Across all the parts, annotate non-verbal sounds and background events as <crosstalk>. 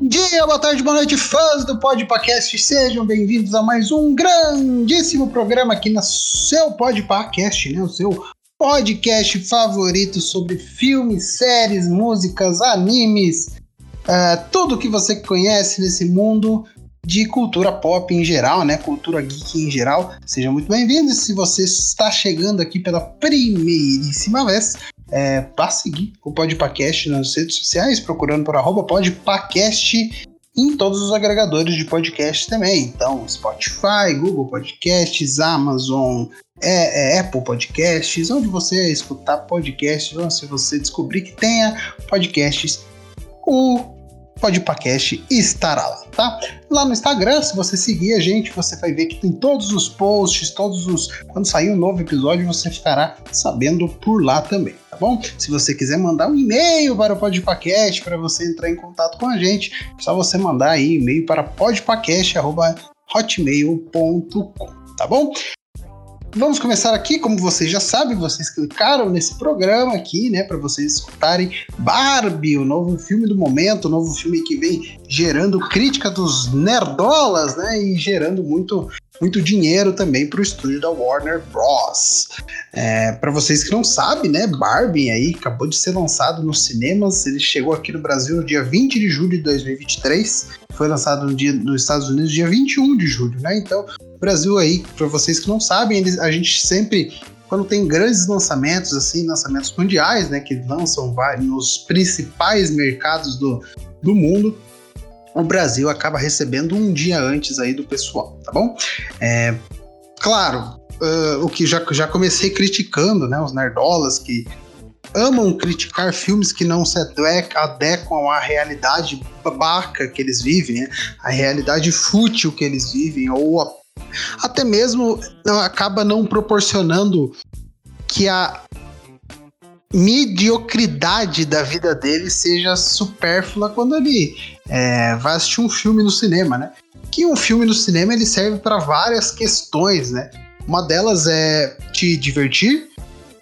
dia, boa tarde, boa noite, fãs do Podpacast. Sejam bem-vindos a mais um grandíssimo programa aqui no seu Podpacast, né? O seu podcast favorito sobre filmes, séries, músicas, animes, uh, tudo que você conhece nesse mundo de cultura pop em geral, né? Cultura geek em geral. Seja muito bem-vindo. Se você está chegando aqui pela primeiríssima vez, é, para seguir o Podpacast nas redes sociais, procurando por arroba Podpacast em todos os agregadores de podcast também. Então, Spotify, Google Podcasts, Amazon, é, é Apple Podcasts, onde você escutar podcasts, ou se você descobrir que tenha podcasts, o Podpacast estará lá, tá? Lá no Instagram, se você seguir a gente, você vai ver que tem todos os posts, todos os. Quando sair um novo episódio, você ficará sabendo por lá também, bom? Se você quiser mandar um e-mail para o Podpacast, para você entrar em contato com a gente, é só você mandar aí e-mail para podpacast.hotmail.com, tá bom? Vamos começar aqui, como vocês já sabem, vocês clicaram nesse programa aqui, né, para vocês escutarem Barbie, o novo filme do momento, o novo filme que vem gerando crítica dos nerdolas, né, e gerando muito muito dinheiro também para o estúdio da Warner Bros. É, para vocês que não sabem, né, Barbie aí acabou de ser lançado nos cinemas, ele chegou aqui no Brasil no dia 20 de julho de 2023, foi lançado no dia, nos Estados Unidos dia 21 de julho, né? Então Brasil aí, para vocês que não sabem, eles, a gente sempre quando tem grandes lançamentos, assim, lançamentos mundiais, né, que lançam nos principais mercados do, do mundo, o Brasil acaba recebendo um dia antes aí do pessoal, tá bom? É, claro, uh, o que já, já comecei criticando, né, os nerdolas que amam criticar filmes que não se adequam à realidade babaca que eles vivem, né? a realidade fútil que eles vivem, ou a até mesmo acaba não proporcionando que a mediocridade da vida dele seja supérflua quando ele é, vai assistir um filme no cinema, né? Que um filme no cinema ele serve para várias questões, né? Uma delas é te divertir,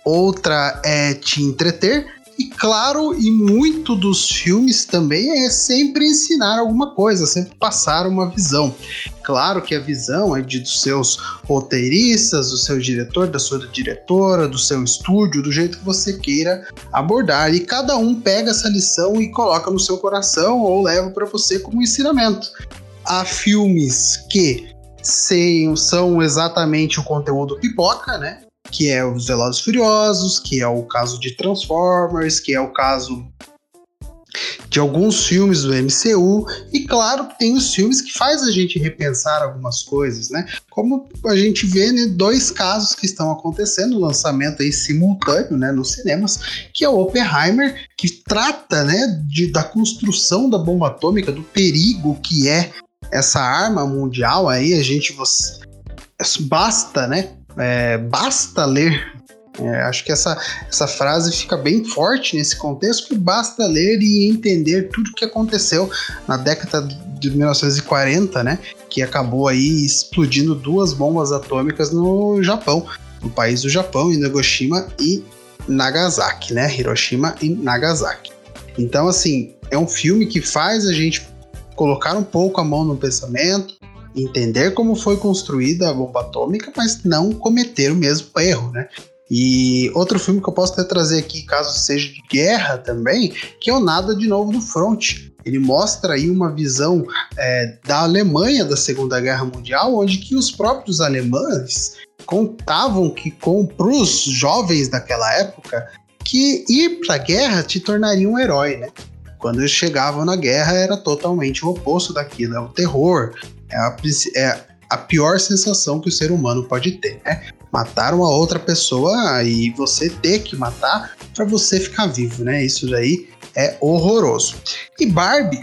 outra é te entreter e claro, e muito dos filmes também é sempre ensinar alguma coisa, sempre passar uma visão. Claro que a visão é de dos seus roteiristas, do seu diretor, da sua diretora, do seu estúdio, do jeito que você queira abordar. E cada um pega essa lição e coloca no seu coração ou leva para você como ensinamento. Há filmes que são exatamente o conteúdo pipoca, né? Que é os Velozes Furiosos, que é o caso de Transformers, que é o caso de alguns filmes do MCU e claro tem os filmes que faz a gente repensar algumas coisas, né? Como a gente vê né, dois casos que estão acontecendo, lançamento aí simultâneo, né, nos cinemas, que é o Oppenheimer, que trata, né, de, da construção da bomba atômica, do perigo que é essa arma mundial aí, a gente você, basta, né, é, basta ler. É, acho que essa, essa frase fica bem forte nesse contexto, que basta ler e entender tudo o que aconteceu na década de 1940, né? Que acabou aí explodindo duas bombas atômicas no Japão, no país do Japão, em Hiroshima e Nagasaki, né? Hiroshima e Nagasaki. Então, assim, é um filme que faz a gente colocar um pouco a mão no pensamento, entender como foi construída a bomba atômica, mas não cometer o mesmo erro, né? E outro filme que eu posso até trazer aqui, caso seja de guerra também, que é o Nada de Novo no Front. Ele mostra aí uma visão é, da Alemanha da Segunda Guerra Mundial, onde que os próprios alemães contavam que com para os jovens daquela época que ir para a guerra te tornaria um herói, né? Quando eles chegavam na guerra era totalmente o oposto daquilo, é o terror, é a, é a pior sensação que o ser humano pode ter, né? Matar uma outra pessoa e você ter que matar para você ficar vivo, né? Isso daí é horroroso. E Barbie,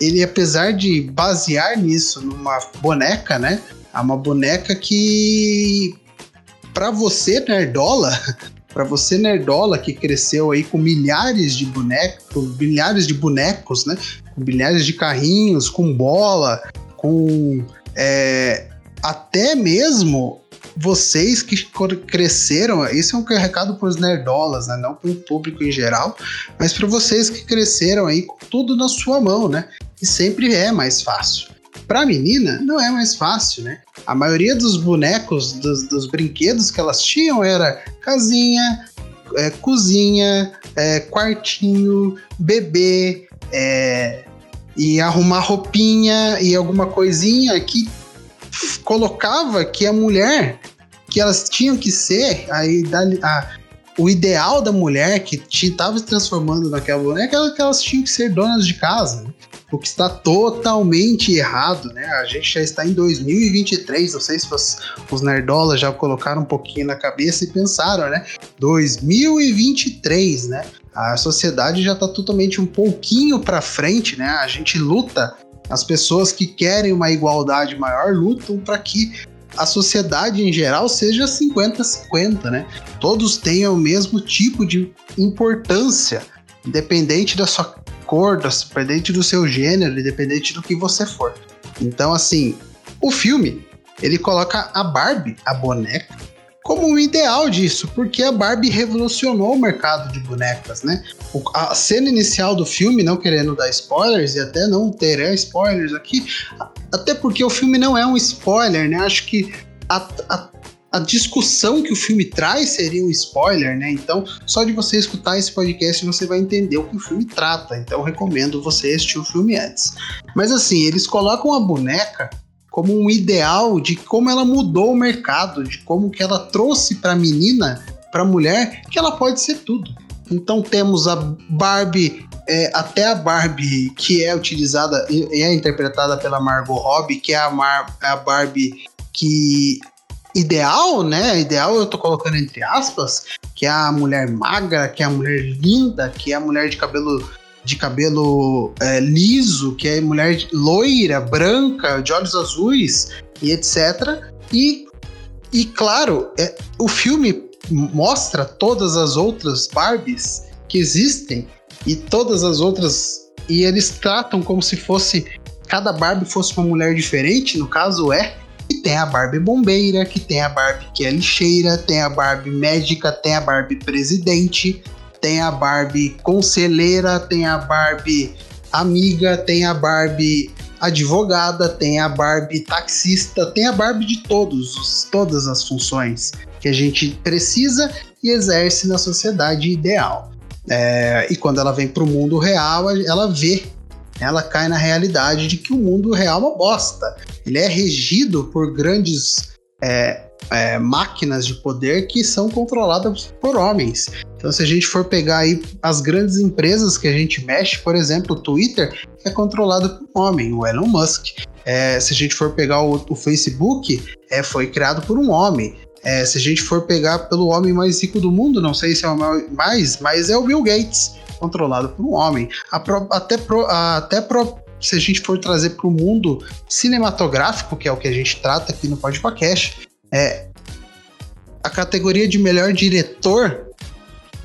ele apesar de basear nisso numa boneca, né? É uma boneca que para você nerdola, <laughs> para você nerdola que cresceu aí com milhares de bonecos, milhares de bonecos, né? Com milhares de carrinhos, com bola, com é, até mesmo vocês que cresceram, isso é um recado para os nerdolas, né? não para o público em geral, mas para vocês que cresceram aí com tudo na sua mão, né? e sempre é mais fácil. Para a menina, não é mais fácil, né? A maioria dos bonecos, dos, dos brinquedos que elas tinham era casinha, é, cozinha, é, quartinho, bebê, é, e arrumar roupinha e alguma coisinha que colocava que a mulher que elas tinham que ser aí a, o ideal da mulher que estava se transformando naquela boneca era que elas tinham que ser donas de casa. Né? o que está totalmente errado, né? A gente já está em 2023, não sei se os, os nerdolas já colocaram um pouquinho na cabeça e pensaram, né? 2023, né? A sociedade já está totalmente um pouquinho para frente, né? A gente luta, as pessoas que querem uma igualdade maior lutam para que a sociedade em geral seja 50-50, né? Todos tenham o mesmo tipo de importância, independente da sua cor, independente do seu gênero, independente do que você for. Então, assim, o filme ele coloca a Barbie, a boneca, como um ideal disso, porque a Barbie revolucionou o mercado de bonecas, né? a cena inicial do filme, não querendo dar spoilers e até não ter spoilers aqui, até porque o filme não é um spoiler, né? Acho que a, a a discussão que o filme traz seria um spoiler, né? Então, só de você escutar esse podcast você vai entender o que o filme trata. Então, recomendo você assistir o filme antes. Mas assim, eles colocam a boneca como um ideal de como ela mudou o mercado, de como que ela trouxe para a menina, para a mulher, que ela pode ser tudo. Então temos a Barbie, é, até a Barbie que é utilizada e é interpretada pela Margot Robbie, que é a, Mar, a Barbie que ideal, né? Ideal eu tô colocando entre aspas, que é a mulher magra, que é a mulher linda, que é a mulher de cabelo de cabelo é, liso, que é mulher loira, branca, de olhos azuis e etc. E, e claro, é, o filme mostra todas as outras Barbies que existem e todas as outras e eles tratam como se fosse cada Barbie fosse uma mulher diferente, no caso é, e tem a Barbie bombeira, que tem a Barbie que é lixeira, tem a Barbie médica, tem a Barbie presidente, tem a Barbie conselheira, tem a Barbie amiga, tem a Barbie advogada, tem a Barbie taxista, tem a Barbie de todos, todas as funções que a gente precisa e exerce na sociedade ideal. É, e quando ela vem para o mundo real, ela vê ela cai na realidade de que o mundo real é uma bosta. Ele é regido por grandes é, é, máquinas de poder que são controladas por homens. Então, se a gente for pegar aí as grandes empresas que a gente mexe, por exemplo, o Twitter é controlado por um homem, o Elon Musk. É, se a gente for pegar o, o Facebook, é, foi criado por um homem. É, se a gente for pegar pelo homem mais rico do mundo, não sei se é o mais, mas é o Bill Gates controlado por um homem. Pro, até pro, até pro, se a gente for trazer para o mundo cinematográfico, que é o que a gente trata aqui no podcast, é, a categoria de melhor diretor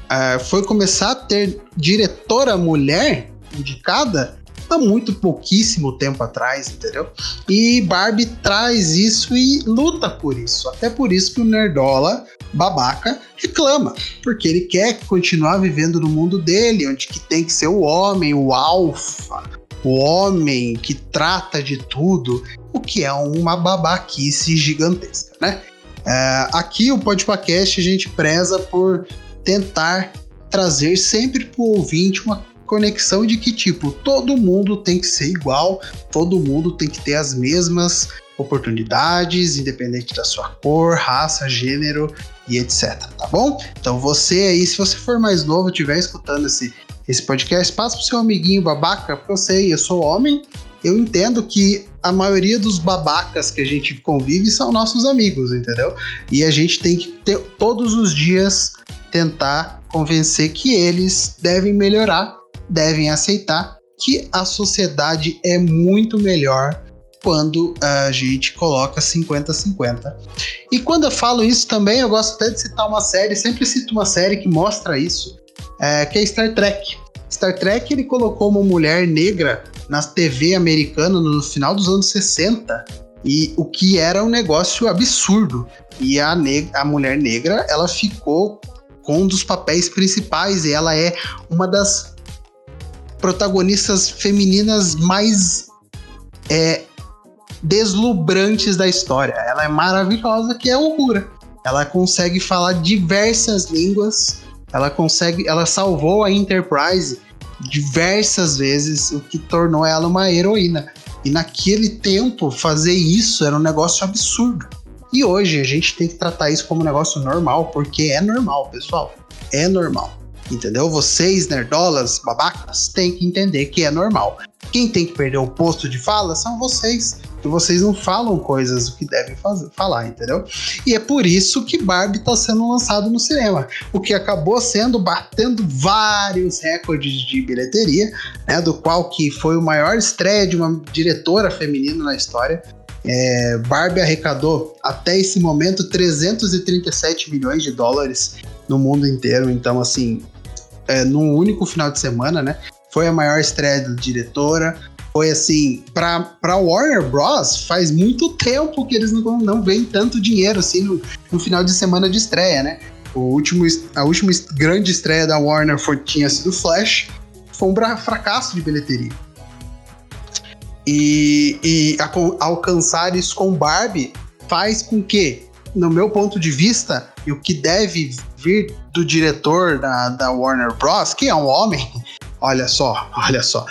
é, foi começar a ter diretora mulher indicada há muito pouquíssimo tempo atrás, entendeu? E Barbie traz isso e luta por isso. Até por isso que o Nerdola babaca reclama, porque ele quer continuar vivendo no mundo dele, onde que tem que ser o homem, o alfa, o homem que trata de tudo, o que é uma babaquice gigantesca, né? É, aqui o Podpacast a gente preza por tentar trazer sempre para o ouvinte uma conexão de que, tipo, todo mundo tem que ser igual, todo mundo tem que ter as mesmas oportunidades, independente da sua cor, raça, gênero e etc, tá bom? Então você aí, se você for mais novo, estiver escutando esse, esse podcast, passa pro seu amiguinho babaca, porque eu sei, eu sou homem, eu entendo que a maioria dos babacas que a gente convive são nossos amigos, entendeu? E a gente tem que ter, todos os dias tentar convencer que eles devem melhorar devem aceitar que a sociedade é muito melhor quando a gente coloca 50-50. E quando eu falo isso também, eu gosto até de citar uma série, sempre cito uma série que mostra isso, é, que é Star Trek. Star Trek ele colocou uma mulher negra na TV americana no final dos anos 60 e o que era um negócio absurdo. E a, a mulher negra ela ficou com um dos papéis principais e ela é uma das protagonistas femininas mais é, deslumbrantes da história. Ela é maravilhosa, que é Uhura. Ela consegue falar diversas línguas. Ela consegue, ela salvou a Enterprise diversas vezes, o que tornou ela uma heroína. E naquele tempo, fazer isso era um negócio absurdo. E hoje a gente tem que tratar isso como um negócio normal, porque é normal, pessoal. É normal. Entendeu? Vocês, nerdolas, babacas, têm que entender que é normal. Quem tem que perder o posto de fala são vocês. Que vocês não falam coisas que devem fazer, falar, entendeu? E é por isso que Barbie está sendo lançado no cinema. O que acabou sendo batendo vários recordes de bilheteria, né? Do qual que foi o maior estreia de uma diretora feminina na história. É, Barbie arrecadou até esse momento 337 milhões de dólares no mundo inteiro. Então, assim, é, num único final de semana, né? Foi a maior estreia da diretora. Foi assim, pra, pra Warner Bros. faz muito tempo que eles não, não veem tanto dinheiro assim no, no final de semana de estreia, né? O último, a última grande estreia da Warner foi, tinha sido Flash. Foi um fracasso de bilheteria. E, e a, alcançar isso com Barbie faz com que, no meu ponto de vista, e o que deve vir do diretor da, da Warner Bros., que é um homem, olha só, olha só,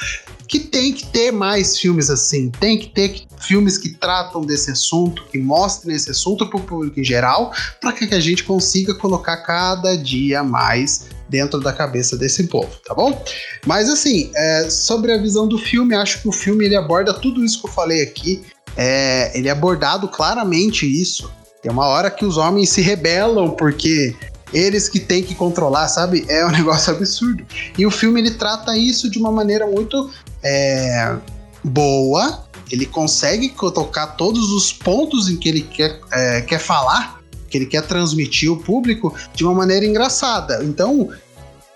que tem que ter mais filmes assim, tem que ter filmes que tratam desse assunto, que mostrem esse assunto para o público em geral, para que a gente consiga colocar cada dia mais dentro da cabeça desse povo, tá bom? Mas assim, é, sobre a visão do filme, acho que o filme ele aborda tudo isso que eu falei aqui. É, ele é abordado claramente isso. Tem uma hora que os homens se rebelam porque eles que têm que controlar, sabe? É um <laughs> negócio absurdo. E o filme ele trata isso de uma maneira muito é, boa. Ele consegue tocar todos os pontos em que ele quer, é, quer falar, que ele quer transmitir o público de uma maneira engraçada. Então,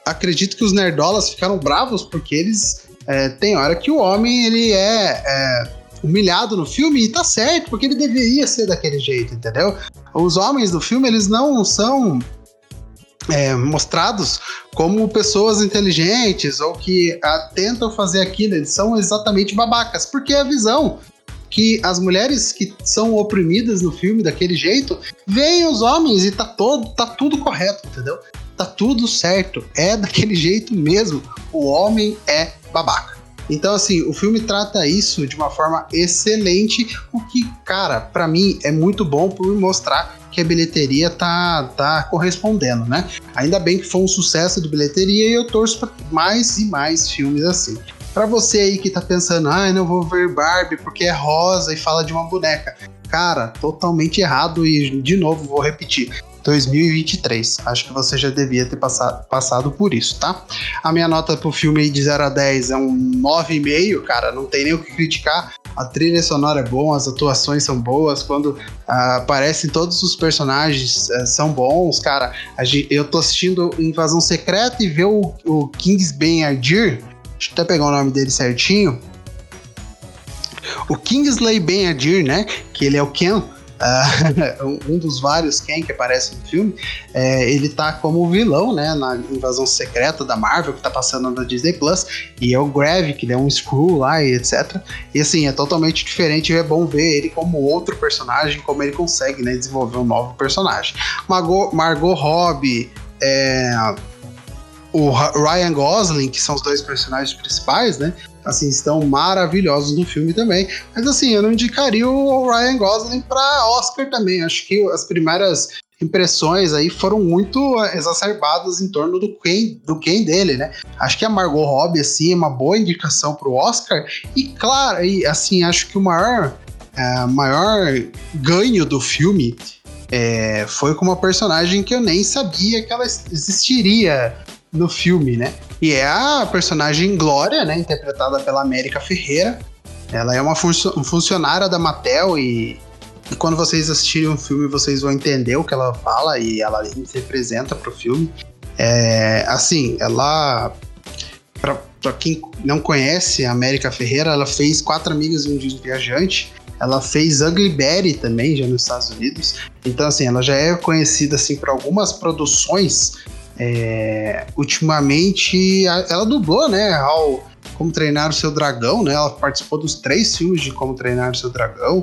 acredito que os nerdolas ficaram bravos porque eles é, tem hora que o homem ele é, é humilhado no filme e tá certo, porque ele deveria ser daquele jeito, entendeu? Os homens do filme, eles não são é, mostrados como pessoas inteligentes ou que tentam fazer aquilo, eles são exatamente babacas, porque a visão que as mulheres que são oprimidas no filme daquele jeito veem os homens e tá todo tá tudo correto, entendeu? Tá tudo certo, é daquele jeito mesmo. O homem é babaca. Então, assim, o filme trata isso de uma forma excelente, o que, cara, para mim é muito bom por mostrar que a bilheteria tá, tá correspondendo, né? Ainda bem que foi um sucesso de bilheteria e eu torço para mais e mais filmes assim. Para você aí que tá pensando, ah, não vou ver Barbie porque é rosa e fala de uma boneca. Cara, totalmente errado e de novo vou repetir. 2023. Acho que você já devia ter passado, passado por isso, tá? A minha nota pro filme de 0 a 10 é um 9,5, cara, não tem nem o que criticar. A trilha sonora é boa, as atuações são boas, quando uh, aparecem todos os personagens uh, são bons, cara. Gente, eu tô assistindo Invasão Secreta e ver o, o Ben Adir, deixa eu até pegar o nome dele certinho. O Kingsley Ben Adir, né? Que ele é o Ken uh, <laughs> um dos vários Ken que aparece no filme, é, ele tá como vilão, né, na invasão secreta da Marvel, que tá passando na Disney Plus, e é o Grave, que é um Screw lá e etc. E assim, é totalmente diferente e é bom ver ele como outro personagem, como ele consegue, né, desenvolver um novo personagem. Margot, Margot Robbie, é, o Ryan Gosling, que são os dois personagens principais, né? Assim, estão maravilhosos no filme também. Mas assim, eu não indicaria o Ryan Gosling para Oscar também. Acho que as primeiras impressões aí foram muito exacerbadas em torno do quem do quem dele, né? Acho que a Margot Robbie assim é uma boa indicação para o Oscar e claro, e assim acho que o maior uh, maior ganho do filme é, foi com uma personagem que eu nem sabia que ela existiria no filme, né? E é a personagem Glória, né? Interpretada pela América Ferreira. Ela é uma funcionária da Mattel e, e, quando vocês assistirem o filme, vocês vão entender o que ela fala e ela representa pro filme. É, assim, ela. Pra quem não conhece a América Ferreira, ela fez Quatro Amigas e um Viajante. Ela fez Ugly Betty também, já nos Estados Unidos. Então, assim, ela já é conhecida assim por algumas produções é, ultimamente, ela dublou, né? Como Treinar o Seu Dragão, né? Ela participou dos três filmes de Como Treinar o Seu Dragão.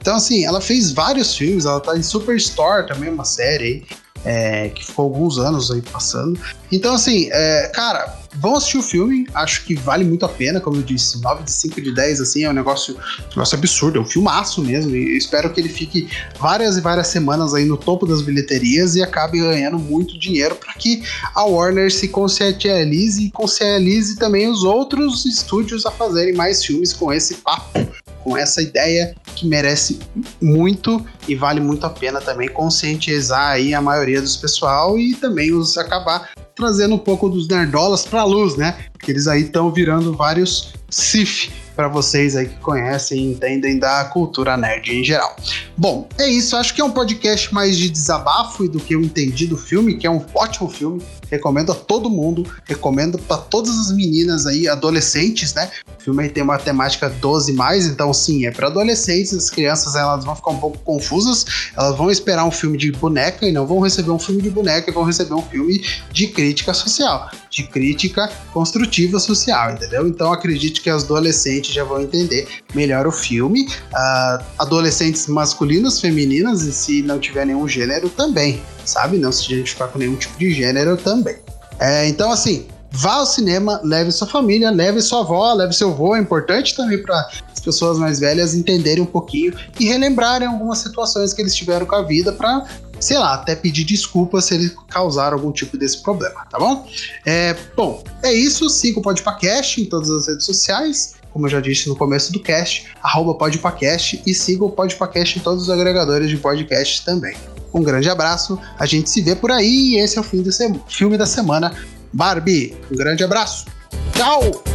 Então, assim, ela fez vários filmes, ela tá em Superstore também, uma série aí é, que ficou alguns anos aí passando. Então, assim, é, cara, vão assistir o filme, acho que vale muito a pena, como eu disse, 9 de 5 de 10, assim, é um negócio, um negócio absurdo, é um filmaço mesmo, e espero que ele fique várias e várias semanas aí no topo das bilheterias e acabe ganhando muito dinheiro para que a Warner se conscientize e conscientize também os outros estúdios a fazerem mais filmes com esse papo com essa ideia que merece muito e vale muito a pena também conscientizar aí a maioria dos pessoal e também os acabar trazendo um pouco dos nerdolas para a luz, né? Porque eles aí estão virando vários Sif para vocês aí que conhecem e entendem da cultura nerd em geral. Bom, é isso. Acho que é um podcast mais de desabafo do que eu entendi do filme, que é um ótimo filme. Recomendo a todo mundo, recomendo para todas as meninas aí, adolescentes, né? O filme aí tem uma temática 12 mais, então sim, é para adolescentes. As crianças elas vão ficar um pouco confusas, elas vão esperar um filme de boneca e não vão receber um filme de boneca, vão receber um filme de crítica social, de crítica construtiva social, entendeu? Então acredite que as adolescentes já vão entender melhor o filme. Uh, adolescentes masculinos, femininas, e se não tiver nenhum gênero também, sabe? Não se identificar com nenhum tipo de gênero também. É, então, assim, vá ao cinema, leve sua família, leve sua avó, leve seu avô. É importante também para as pessoas mais velhas entenderem um pouquinho e relembrarem algumas situações que eles tiveram com a vida para sei lá, até pedir desculpas se eles causaram algum tipo desse problema, tá bom? É, bom, é isso. Siga o Podpacast em todas as redes sociais. Como eu já disse no começo do cast, arroba Podpacast e siga o Podpacast em todos os agregadores de podcast também. Um grande abraço, a gente se vê por aí e esse é o fim do filme da semana. Barbie, um grande abraço. Tchau!